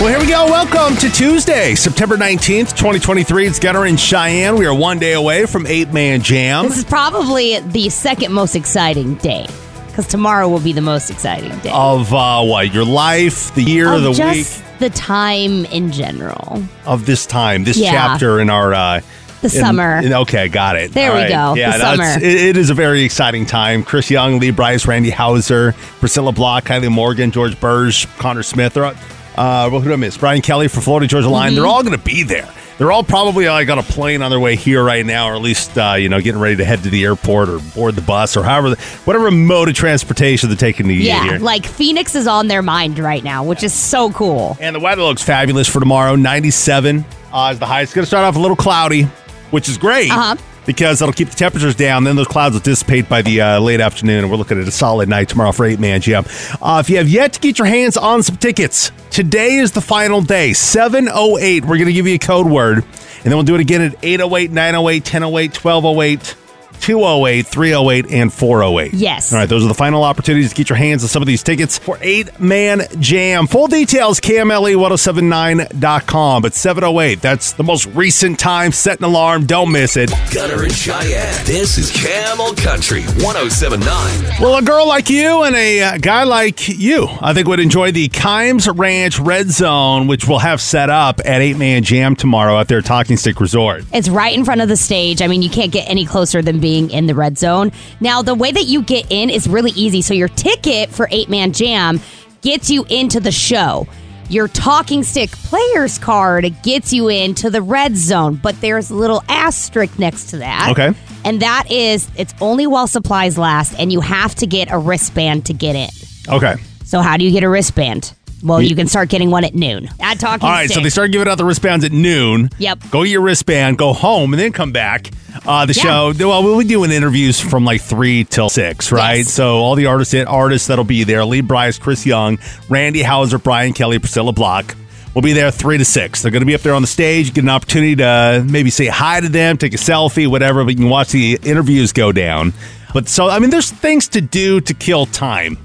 Well, here we go. Welcome to Tuesday, September 19th, 2023. It's Gunner and Cheyenne. We are one day away from Eight Man Jam. This is probably the second most exciting day because tomorrow will be the most exciting day. Of uh, what? Your life, the year, of the just week the time in general. of this time, this Yeah. chapter in our. Uh, The in- summer. in- okay, got it. There All we right. go, Yeah, the summer. It, it is a very exciting time. Chris Young, Lee Brice, Randy Houser, Priscilla Block, Kylie Morgan, George Birge, Conner Smith. They're, uh, who did I miss? Brian Kelley for Florida Georgia Line. Mm-hmm. They're all going to be there. They're all probably like on a plane on their way here right now, or at least uh, you know getting ready to head to the airport or board the bus or however, whatever mode of transportation they're taking to get Yeah, here. like Phoenix is on their mind right now, which is so cool. And the weather looks fabulous for tomorrow. 97 uh, is the high. It's going to start off a little cloudy, which is great Uh-huh. Because it'll keep the temperatures down. Then those clouds will dissipate by the uh, late afternoon, and we're looking at a solid night tomorrow for 8 Man Jam. Uh, if you have yet to get your hands on some tickets, today is the final day. 708. We're going to give you a code word, and then we'll do it again at 808, 908, 1008, 1208. 208, 308, and 408. Yes. All right, those are the final opportunities to get your hands on some of these tickets for Eight Man Jam. Full details, KMLE1079.com. But 708, that's the most recent time. Set an alarm. Don't miss it. Gunner and Cheyenne. This is Camel Country 1079. Well, a girl like you and a uh, guy like you, I think, would enjoy the Kimes Ranch Red Zone, which we'll have set up at Eight Man Jam tomorrow at their Talking Stick Resort. It's right in front of the stage. I mean, you can't get any closer than being in the red zone. Now, the way that you get in is really easy. So, your ticket for Eight Man Jam gets you into the show. Your talking stick player's card gets you into the red zone, but there's a little asterisk next to that. Okay. And that is, it's only while supplies last, and you have to get a wristband to get in. Okay. So, how do you get a wristband? Well, you can start getting one at noon at Talking All right, so they start giving out the wristbands at noon. Yep. Go get your wristband, go home, and then come back. Uh, the Yeah. show, well, we'll be doing interviews from like three till six, right? Yes. So all the artists, artists that'll be there: Lee Brice, Chris Young, Randy Houser, Brian Kelley, Priscilla Block. We'll be there three to six. They're going to be up there on the stage. Get an opportunity to maybe say hi to them, take a selfie, whatever. But you can watch the interviews go down. But so I mean, there's things to do to kill time,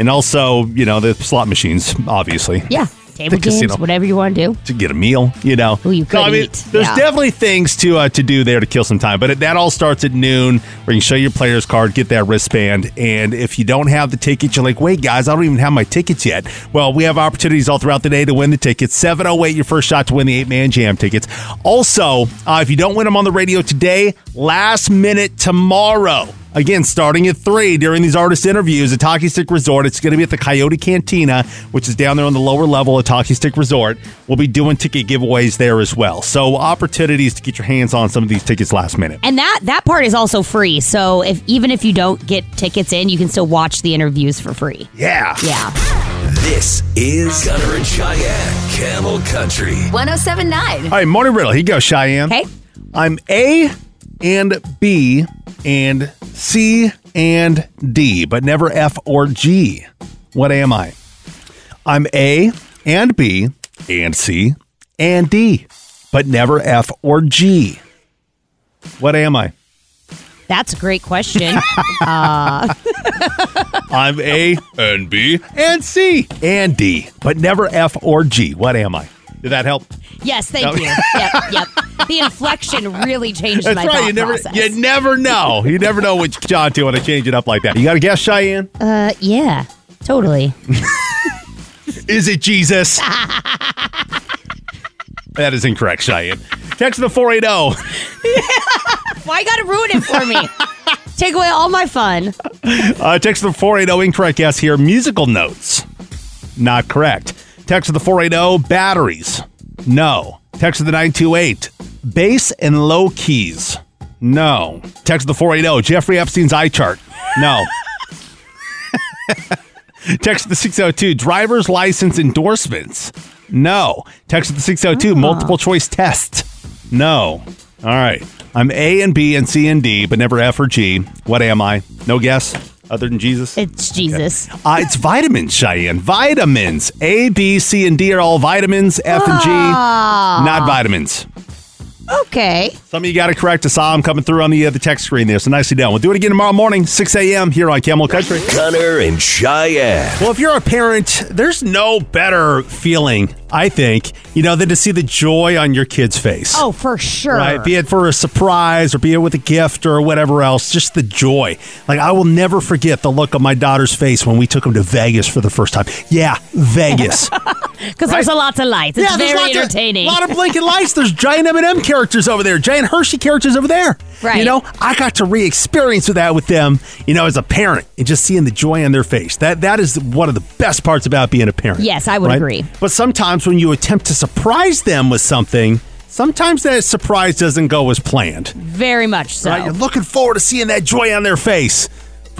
and also you know the slot machines, obviously yeah. Table The games, casino. whatever you want to do. to get a meal, you know. Ooh, you So, I could mean, eat. There's Yeah. definitely things to uh, to do there to kill some time, but it, that all starts at noon. Where you can show your player's card, get that wristband, and if you don't have the ticket, you're like, wait, guys, I don't even have my tickets yet. Well, we have opportunities all throughout the day to win the tickets. Seven oh eight, your first shot to win the eight man jam tickets. Also, uh, if you don't win them on the radio today, last minute tomorrow. Again, starting at three during these artist interviews at Talking Stick Resort. It's going to be at the Coyote Cantina, which is down there on the lower level at Talking Stick Resort. We'll be doing ticket giveaways there as well. So opportunities to get your hands on some of these tickets last minute. And that that part is also free. So if even if you don't get tickets in, you can still watch the interviews for free. Yeah. Yeah. This is Gunner and Cheyenne. Camel Country. 1079. All right, morning riddle. Here you go, Cheyenne. Okay. I'm A and B and C and D, but never F or G. What am I? I'm A and B and C and D, but never F or G. What am I? That's a great question. Uh, I'm A and B and C and D, but never F or G. What am I? Did that help? yes, thank you. Yep, yep. The inflection really changed That's my right. You never, process. you never know. You never know which John to want to change it up like that. You got a guess, Cheyenne? uh, yeah, totally. Is it Jesus? that is incorrect, Cheyenne. Text the 480. Why you got to ruin it for me? Take away all my fun. Uh, text the 480. Incorrect guess here. Musical notes. Not correct. Text of the 480. Batteries. No. Text of the 928. Bass and low keys. No. Text of the 480. Jeffrey Epstein's eye chart. No. Text of the 602. Driver's license endorsements. No. Text of the 602. Ah. Multiple choice test. No. All right. I'm A and B and C and D, but never F or G. What am I? No guess other than Jesus? It's Jesus. Uh, it's vitamins, Cheyenne. Vitamins. A, B, C, and D are all vitamins. F and G, not vitamins. Okay. Some of you got it correct. I saw them coming through on the uh, the text screen there. So nicely done. We'll do it again tomorrow morning, 6 a.m. here on Camel Country. Gunner and Cheyenne. Well, if you're a parent, there's no better feeling, I think, you know, than to see the joy on your kid's face. Oh, for sure. Right, be it for a surprise or be it with a gift or whatever else, just the joy. Like I will never forget the look on my daughter's face when we took them to Vegas for the first time. Yeah, Vegas. Because there's a lot of lights. It's yeah, there's very entertaining. A lot of blinking lights. There's giant M&M characters over there, giant Hershey characters over there. Right. You know, I got to re-experience that with them. You know, as a parent and just seeing the joy on their face. That that is one of the best parts about being a parent. Yes, I would agree. But sometimes when you attempt to surprise them with something, sometimes that surprise doesn't go as planned. very much so. Right? You're looking forward to seeing that joy on their face,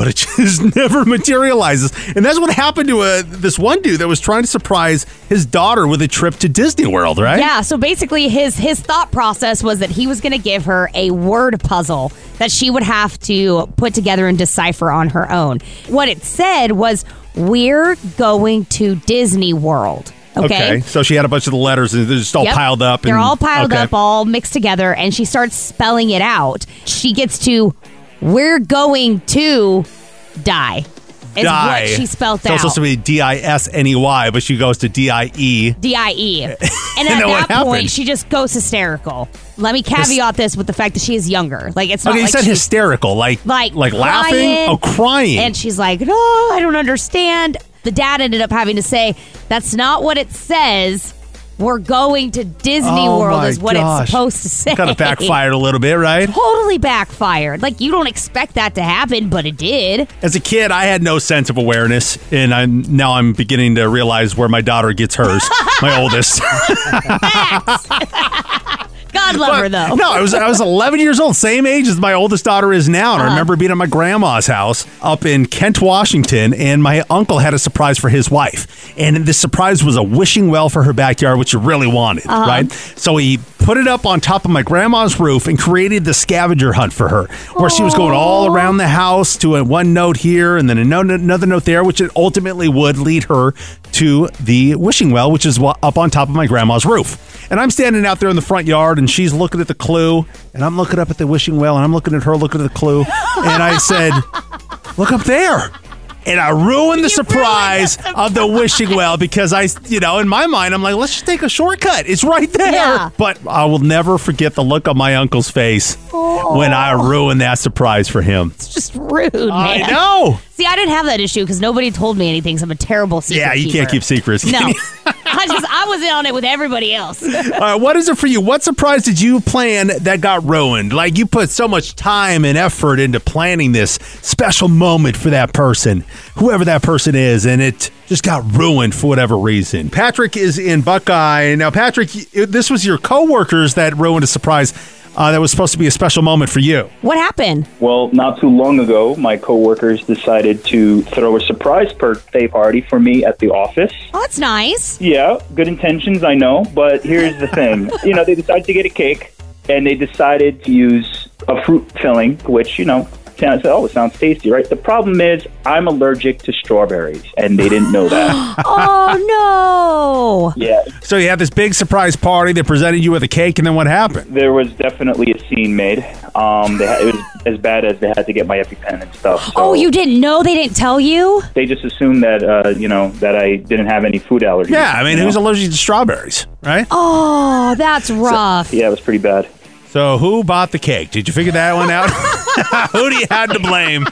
but it just never materializes. And that's what happened to uh, this one dude that was trying to surprise his daughter with a trip to Disney World, right? Yeah, so basically his his thought process was that he was going to give her a word puzzle that she would have to put together and decipher on her own. What it said was we're going to Disney World. Okay. So she had a bunch of the letters and they're just all Yep. piled up. They're all piled okay. up, all mixed together, and she starts spelling it out. She gets to we're going to die. Is Die. what she spelled so out. it's supposed to be D I S N E Y, but she goes to D I E. D I E. And at that point, happened? she just goes hysterical. Let me caveat this with the fact that she is younger. Like it's not Okay, you said hysterical, like like like laughing, oh, crying. oh crying. and she's like, "No, I don't understand." The dad ended up having to say, "That's not what it says. We're going to Disney Oh World," is what gosh. it's supposed to say. kind of backfired a little bit, right? Totally backfired. Like you don't expect that to happen, but it did. As a kid, I had no sense of awareness, and I'm now I'm beginning to realize where my daughter gets hers. my oldest. God love her though. No, I was I was 11 years old, same age as my oldest daughter is now. Uh-huh. And I remember being at my grandma's house up in Kent, Washington, and my uncle had a surprise for his wife. And this surprise was a wishing well for her backyard, which she really wanted, Uh-huh. right? So he put it up on top of my grandma's roof and created the scavenger hunt for her, where she was going all around the house to a one note here and then a another note there, which it ultimately would lead her to the wishing well, which is up on top of my grandma's roof. And I'm standing out there in the front yard, and she's looking at the clue, and I'm looking up at the wishing well, and I'm looking at her looking at the clue, and I said, "Look up there." And I ruined the surprise of the wishing well because I, you know, in my mind, I'm like, let's just take a shortcut. It's right there. Yeah. But I will never forget the look on my uncle's face when I ruined that surprise for him. It's just rude, man. I know. See, I didn't have that issue because nobody told me anything. So I'm a terrible secret Yeah, you can't keep secrets. No, you? I just I was in on it with everybody else. All right, what is it for you? What surprise did you plan that got ruined? Like you put so much time and effort into planning this special moment for that person, whoever that person is, and it just got ruined for whatever reason. Patrick is in Buckeye. Now, Patrick, this was your coworkers that ruined a surprise uh, that was supposed to be a special moment for you. What happened? Well, not too long ago, my coworkers decided to throw a surprise birthday party for me at the office. Oh, that's nice. Yeah, good intentions, I know, but here's the thing. you know, they decided to get a cake and they decided to use a fruit filling, which, you know, sounds oh, it sounds tasty, right? The problem is I'm allergic to strawberries and they didn't know that. Oh no. yeah. So you had this big surprise party. They presented you with a cake, and then what happened? There was definitely a scene made. Um, they had, it was as bad as they had to get my EpiPen and stuff. So Oh, you didn't know? They didn't tell you? They just assumed that uh, you know that I didn't have any food allergies. Yeah, I mean, who's know? allergic to strawberries, right? Oh, that's rough. Yeah, it was pretty bad. So who bought the cake? Did you figure that one out? who do you have to blame?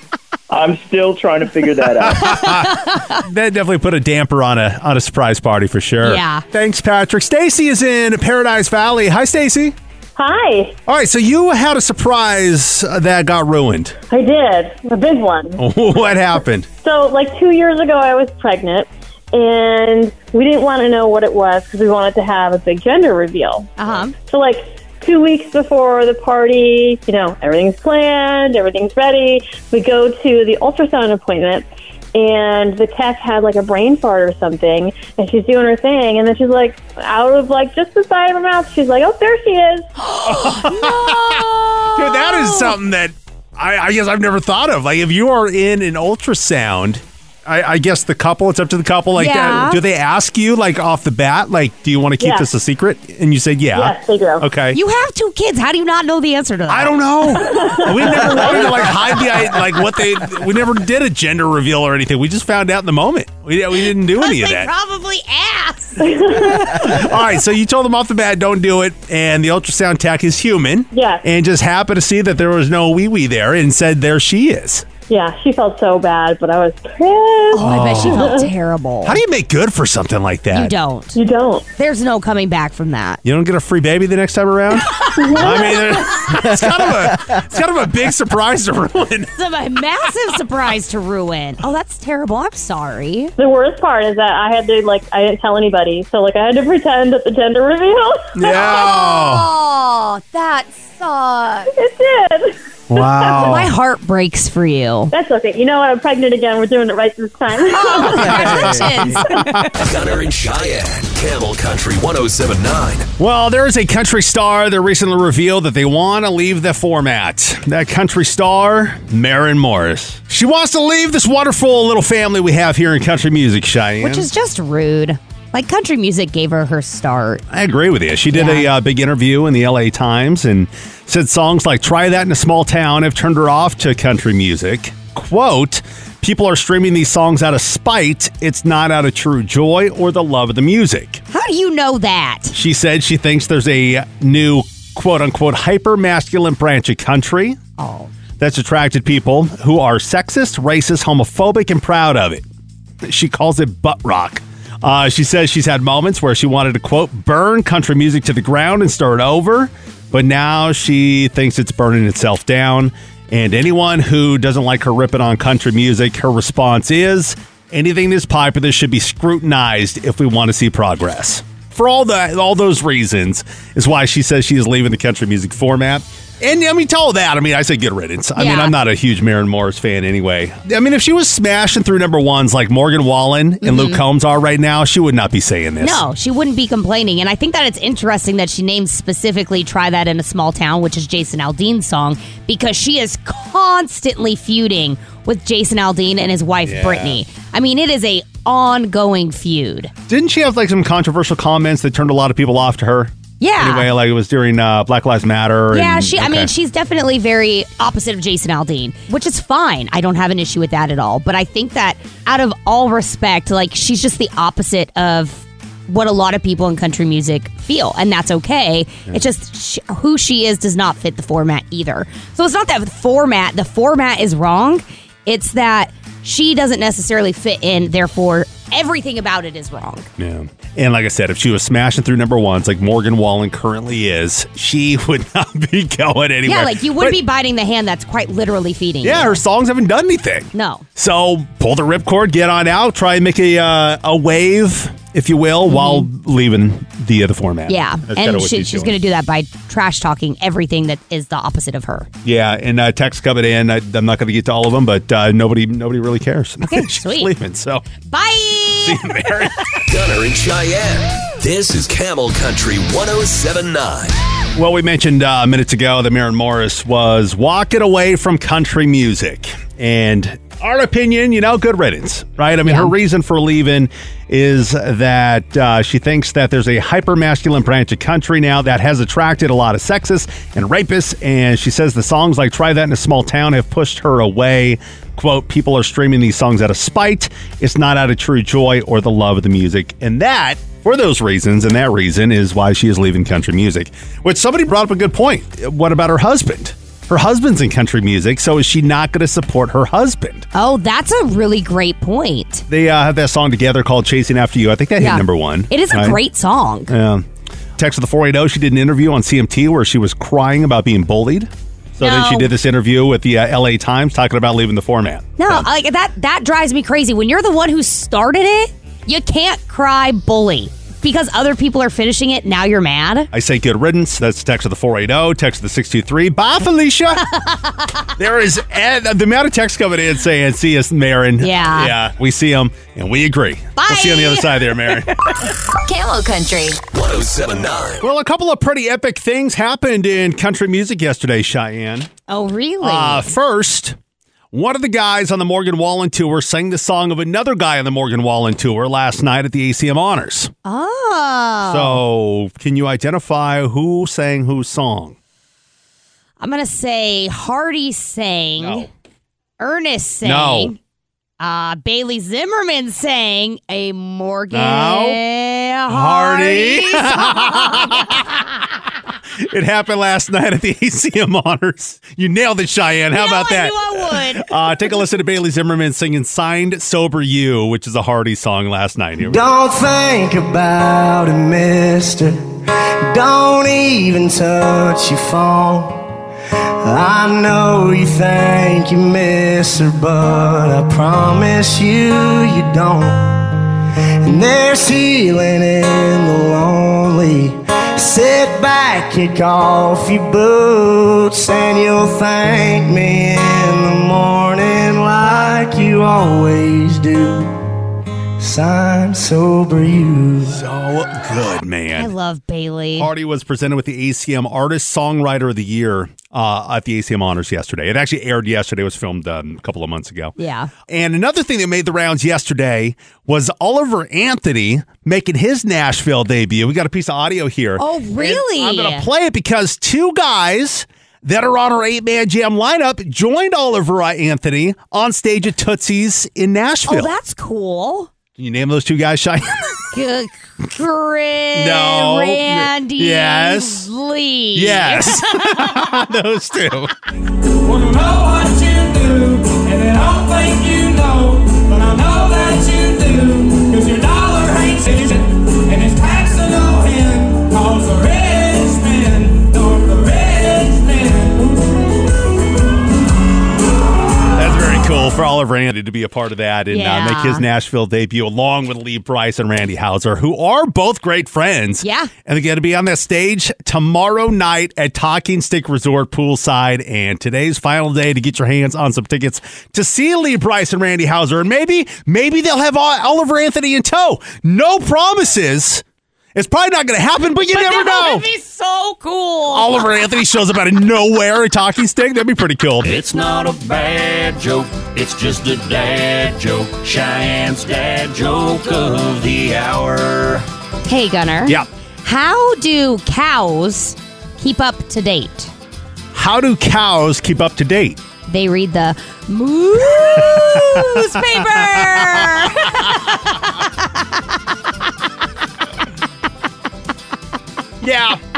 I'm still trying to figure that out. That definitely put a damper on a on a surprise party for sure. Yeah. Thanks, Patrick. Stacy is in Paradise Valley. Hi, Stacy. Hi, All right, so you had a surprise uh, that got ruined. I did a big one. what happened? So, like two years ago, I was pregnant, and we didn't want to know what it was because we wanted to have a big gender reveal. Uh huh. So, like two weeks before the party, you know, everything's planned, everything's ready. We go to the ultrasound appointment. And the tech had like a brain fart or something, and she's doing her thing, and then she's like, out of like just the side of her mouth, she's like, "Oh, there she is." Dude, that is something that I, I guess I've never thought of. Like, if you are in an ultrasound, I, I guess the couple. It's up to the couple. Like, Yeah. uh, do they ask you like off the bat, like, do you want to keep Yeah. this a secret? And you said, yeah. Yes, they do. Okay. You have two kids. How do you not know the answer to that? I don't know. we never wanted to like hide the like what they. We never did a gender reveal or anything. We just found out in the moment. We, we didn't do any of They that. probably asked. All right, so you told them off the bat, don't do it, and the ultrasound tech is human. Yes. And just happened to see that there was no wee wee there, and said, "There she is." Yeah, she felt so bad, but I was pissed. Oh, I bet she felt terrible. How do you make good for something like that? you don't. You don't. There's no coming back from that. You don't get a free baby the next time around. I mean, it's kind of a it's kind of a big surprise to ruin. It's a massive surprise to ruin. Oh, that's terrible. I'm sorry. The worst part is that I had to like I didn't tell anybody, so like I had to pretend at the gender reveal. Yeah. Oh, that sucks. it did. Wow. My heart breaks for you. That's okay. You know what? I'm pregnant again. We're doing it right this time. Oh, congratulations. Gunner and Cheyenne, Camel Country 1079. Well, there is a country star that recently revealed that they want to leave the format. That country star, Maren Morris. She wants to leave this wonderful little family we have here in country music, Cheyenne. Which is just rude. Like country music gave her her start. I agree with you. She did a uh, big interview in the LA Times and said songs like Try That in a Small Town have turned her off to country music. Quote, people are streaming these songs out of spite. It's not out of true joy or the love of the music. How do you know that? She said she thinks there's a new quote unquote hyper masculine branch of country Oh. that's attracted people who are sexist, racist, homophobic, and proud of it. She calls it butt rock. Uh, she says she's had moments where she wanted to, quote, burn country music to the ground and start over, but now she thinks it's burning itself down. And anyone who doesn't like her ripping on country music, her response is anything that's popular this should be scrutinized if we want to see progress. For all that, all those reasons is why she says she is leaving the country music format. And I mean, tell all that. I mean, I say good riddance. I mean, Yeah. I'm not a huge Maren Morris fan anyway. I mean, if she was smashing through number ones like Morgan Wallen and Luke mm-hmm. Combs are right now, she would not be saying this. No, she wouldn't be complaining. And I think that it's interesting that she named specifically Try That in a Small Town, which is Jason Aldean's song, because she is constantly feuding with Jason Aldean and his wife, Yeah. Brittany. I mean, it is a ongoing feud. Didn't she have like some controversial comments that turned a lot of people off to her? Yeah. Anyway, like it was during uh, Black Lives Matter. Yeah, and- she. I mean, she's definitely very opposite of Jason Aldean, which is fine. I don't have an issue with that at all. But I think that, out of all respect, like she's just the opposite of what a lot of people in country music feel, and that's okay. It's just sh who she is does not fit the format either. So it's not that the format. The format is wrong. It's that she doesn't necessarily fit in. Therefore, everything about it is wrong. Yeah. And like I said, if she was smashing through number ones like Morgan Wallen currently is, she would not be going anywhere. Yeah, like you would But- be biting the hand that's quite literally feeding. Yeah, you. her songs haven't done anything. No. So pull the ripcord, get on out, try and make a uh, a wave, if you will, while leaving the other format. Mm-hmm. Yeah, That's and she, she's going to do that by trash talking everything that is the opposite of her. Yeah, and uh, text coming in. I, I'm not going to get to all of them, but uh, nobody nobody really cares. Okay, she's sweet. leaving. So Bye. See you, Mary. Gunner and Cheyenne. This is Camel Country 1079. Well, we mentioned uh, minutes ago that Maren Morris was walking away from country music. And our opinion, you know, good riddance, right? I mean, Yeah. her reason for leaving is that uh, she thinks that there's a hyper masculine branch of country now that has attracted a lot of sexists and rapists. And she says the songs like Try That in a Small Town have pushed her away. Quote, people are streaming these songs out of spite. It's not out of true joy or the love of the music. And that for those reasons, and that reason is why she is leaving country music. Which somebody brought up a good point. What about her husband? Her husband's in country music, so is she not going to support her husband? Oh, that's a really great point. They uh, have that song together called "Chasing After You." I think that hit number one. It is a right? great song. Yeah. Text with the 480. She did an interview on CMT where she was crying about being bullied. So then she did this interview with the uh, LA Times talking about leaving the format. No, like that that drives me crazy. When you're the one who started it, you can't cry bully because other people are finishing it. Now you're mad. I say good riddance. That's text of the 480, text of the 623. Bye, Felicia. there is and the amount of text coming in saying, see us, Maren. Yeah. Yeah, we see them and we agree. Bye. We'll see you on the other side there, Maren. Camel Country. 1079. well, a couple of pretty epic things happened in country music yesterday, Cheyenne. Oh, really? Uh, first, One of the guys on the Morgan Wallen tour sang the song of another guy on the Morgan Wallen tour last night at the ACM Honors. Oh. So, can you identify who sang whose song? I'm going to say Hardy sang. No. Ernest sang. No. Uh, Bailey Zimmerman sang a Morgan No. Hardy. It happened last night at the ACM Honors. You nailed it, Cheyenne. How about I that? knew I would. Uh, take a listen to Bailey Zimmerman singing Signed Sober You, which is a Hardy song last night. Here. Don't think about it, mister. Don't even touch your phone. I know you think you miss her, but I promise you, you don't. And there's healing in the lonely. Sit back, kick off your boots, and you'll thank me in the morning like you always do. Sign sober you. So good, man. I love Bailey. Hardy was presented with the ACM Artist Songwriter of the Year uh, at the ACM Honors yesterday. It actually aired yesterday. It was filmed um, a couple of months ago. Yeah. And another thing that made the rounds yesterday was Oliver Anthony making his Nashville debut. We got a piece of audio here. Oh, And really? I'm going to play it because two guys that are on our eight man jam lineup joined Oliver Anthony on stage at Tootsie's in Nashville. Oh, that's cool. Can you name those two guys, Cheyenne? Good. Chris. No. Randy. Yes. Lee. yes. those two. Oliver Anthony to be a part of that and uh, make his Nashville debut along with Lee Brice and Randy Houser, who are both great friends. Yeah. And they're going to be on that stage tomorrow night at Talking Stick Resort poolside. And today's final day to get your hands on some tickets to see Lee Brice and Randy Houser. And maybe, maybe they'll have Oliver Anthony in tow. No promises. It's probably not going to happen, but you never know. That would be so cool. Oliver Anthony shows up out of nowhere a Talking Stick. That'd be pretty cool. It's not a bad joke, it's just a dad joke. Cheyenne's dad joke of the hour. Hey, Gunner. Yeah. How do cows keep up to date? How do cows keep up to date? They read the newspaper. Yeah.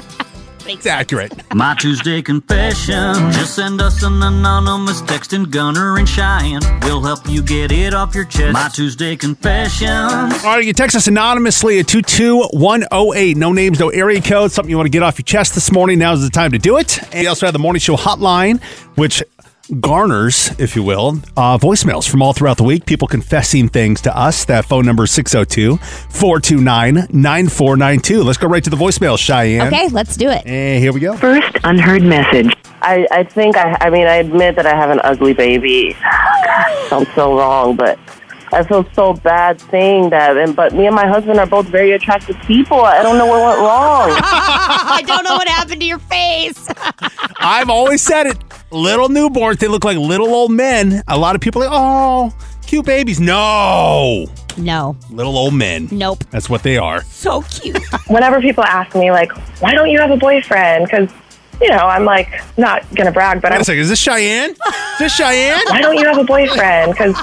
It's accurate. My Tuesday confession. Just send us an anonymous text in Gunner and Cheyenne. We'll help you get it off your chest. My Tuesday confession. All right, you text us anonymously at 22108. No names, no area code. Something you want to get off your chest this morning. Now is the time to do it. And we also have the morning show hotline, which garners, if you will, uh, voicemails from all throughout the week. People confessing things to us. That phone number is 602 429 9492. Let's go right to the voicemail, Cheyenne. Okay, let's do it. And here we go. First unheard message. I, I think I, I mean, I admit that I have an ugly baby. Sounds so wrong, but I feel so bad saying that. And but me and my husband are both very attractive people. I don't know what went wrong. I don't know what happened to your face. I've always said it. Little newborns, they look like little old men. A lot of people are like, oh, cute babies. No, No, little old men. nope. That's what they are. So cute. Whenever people ask me, like, why don't you have a boyfriend? Because, you know, I'm like, not to brag, but Wait I'm a second. Is this Cheyenne? Is this Cheyenne? why don't you have a boyfriend? Because,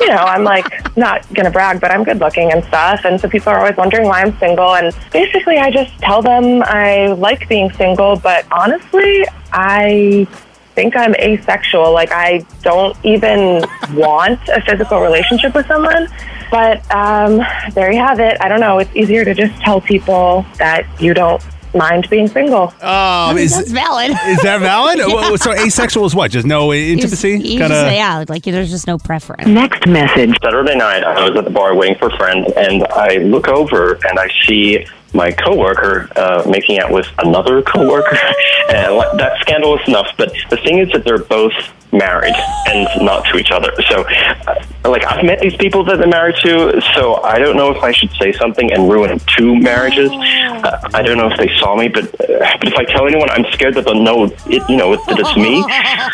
you know, I'm like, not to brag, but I'm good looking and stuff. And so people are always wondering why I'm single. And basically, I just tell them I like being single, but honestly, I think I'm asexual. Like, I don't even want a physical relationship with someone. But um, there you have it. I don't know. It's easier to just tell people that you don't mind being single. Um, That's is, valid. is that valid? Well, so asexual is what? Just no intimacy? You Kind just, of. yeah, like there's just no preference. Next message. Saturday night, I was at the bar waiting for a friend, and I look over and I see my coworker uh, making out with another coworker, like, that's scandalous enough. But the thing is that they're both married and not to each other. So, uh, like, I've met these people that they're married to, so I don't know if I should say something and ruin two marriages. Uh, I don't know if they saw me, but uh, but if I tell anyone, I'm scared that they'll know it. You know that it's me,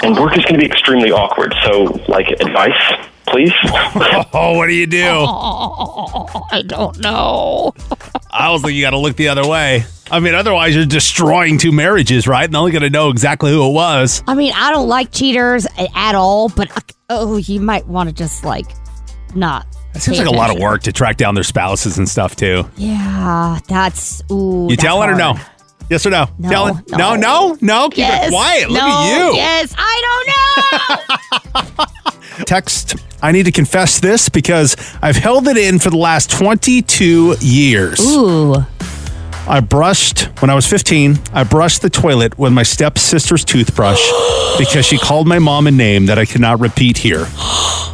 and work is going to be extremely awkward. So, like, advice, please. Oh, what do you do? I don't know. I was like, you got to look the other way. I mean, otherwise you're destroying two marriages, right? And only going to know exactly who it was. I mean, I don't like cheaters at all, but uh, oh, you might want to just like not. It seems pay like a lot of work to track down their spouses and stuff too. Yeah, that's ooh. You that's tell it or no? Yes or no? No, Tell it. no. no, no, no. Keep Yes, it quiet. Look no, at you. Yes, I don't know. Text. I need to confess this because I've held it in for the last 22 years. Ooh. I brushed when I was 15. I brushed the toilet with my stepsister's toothbrush because she called my mom a name that I cannot repeat here.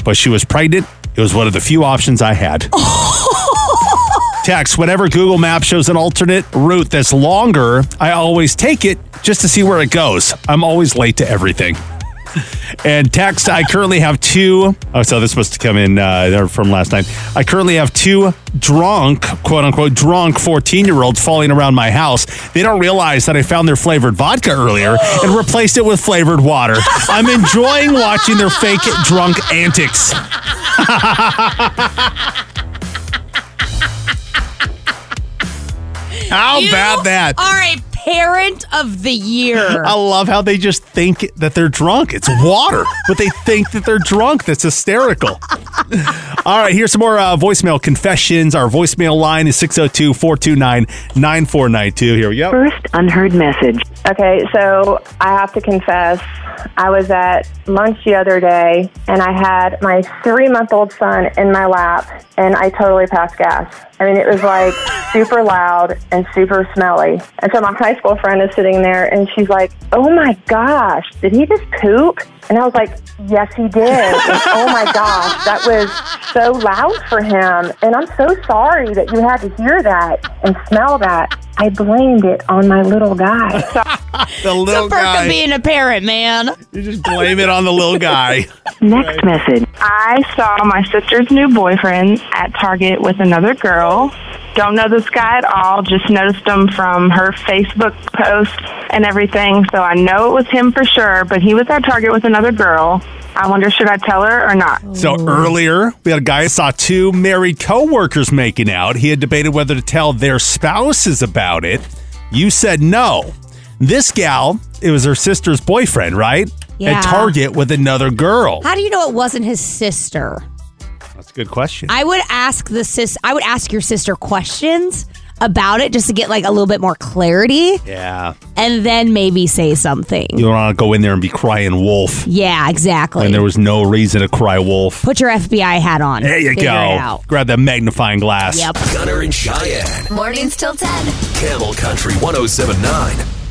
But she was pregnant. It was one of the few options I had. Text whenever Google Maps shows an alternate route that's longer, I always take it just to see where it goes. I'm always late to everything. And text, I currently have two. Oh, so this must come in uh, they're from last night. I currently have two drunk, quote unquote, drunk 14 year olds falling around my house. They don't realize that I found their flavored vodka earlier and replaced it with flavored water. I'm enjoying watching their fake drunk antics. How You about that? Are a parent of the year. I love how they just think that they're drunk. It's water, but they think that they're drunk. That's hysterical. All right, here's some more uh, voicemail confessions. Our voicemail line is 602 429 9492. Here we go. First unheard message. Okay, so I have to confess, I was at lunch the other day and I had my three month old son in my lap and I totally passed gas. I mean, it was like super loud and super smelly. And so my high school friend is sitting there and she's like, Oh my gosh, did he just poop? And I was like, Yes, he did. And, oh my gosh, that was so loud for him. And I'm so sorry that you had to hear that and smell that. I blamed it on my little guy. The little Perk guy. of being a parent, man. You just blame it on the little guy. Next message. I saw my sister's new boyfriend at Target with another girl. Don't know this guy at all, just noticed him from her Facebook post and everything, so I know it was him for sure, but he was at Target with another girl. I wonder, should I tell her or not? So earlier, we had a guy who saw two married coworkers making out. He had debated whether to tell their spouses about it. You said no. This gal, it was her sister's boyfriend, right? Yeah. At Target with another girl. How do you know it wasn't his sister? That's a good question. I would ask the sis. I would ask your sister questions about it just to get like a little bit more clarity, yeah. and then maybe say something. You don't want to go in there and be crying wolf. Yeah, exactly. And there was no reason to cry wolf. Put your FBI hat on. There you Figure go. Grab that magnifying glass. Yep. Gunner and Cheyenne. Mornings till 10. Camel Country 1079.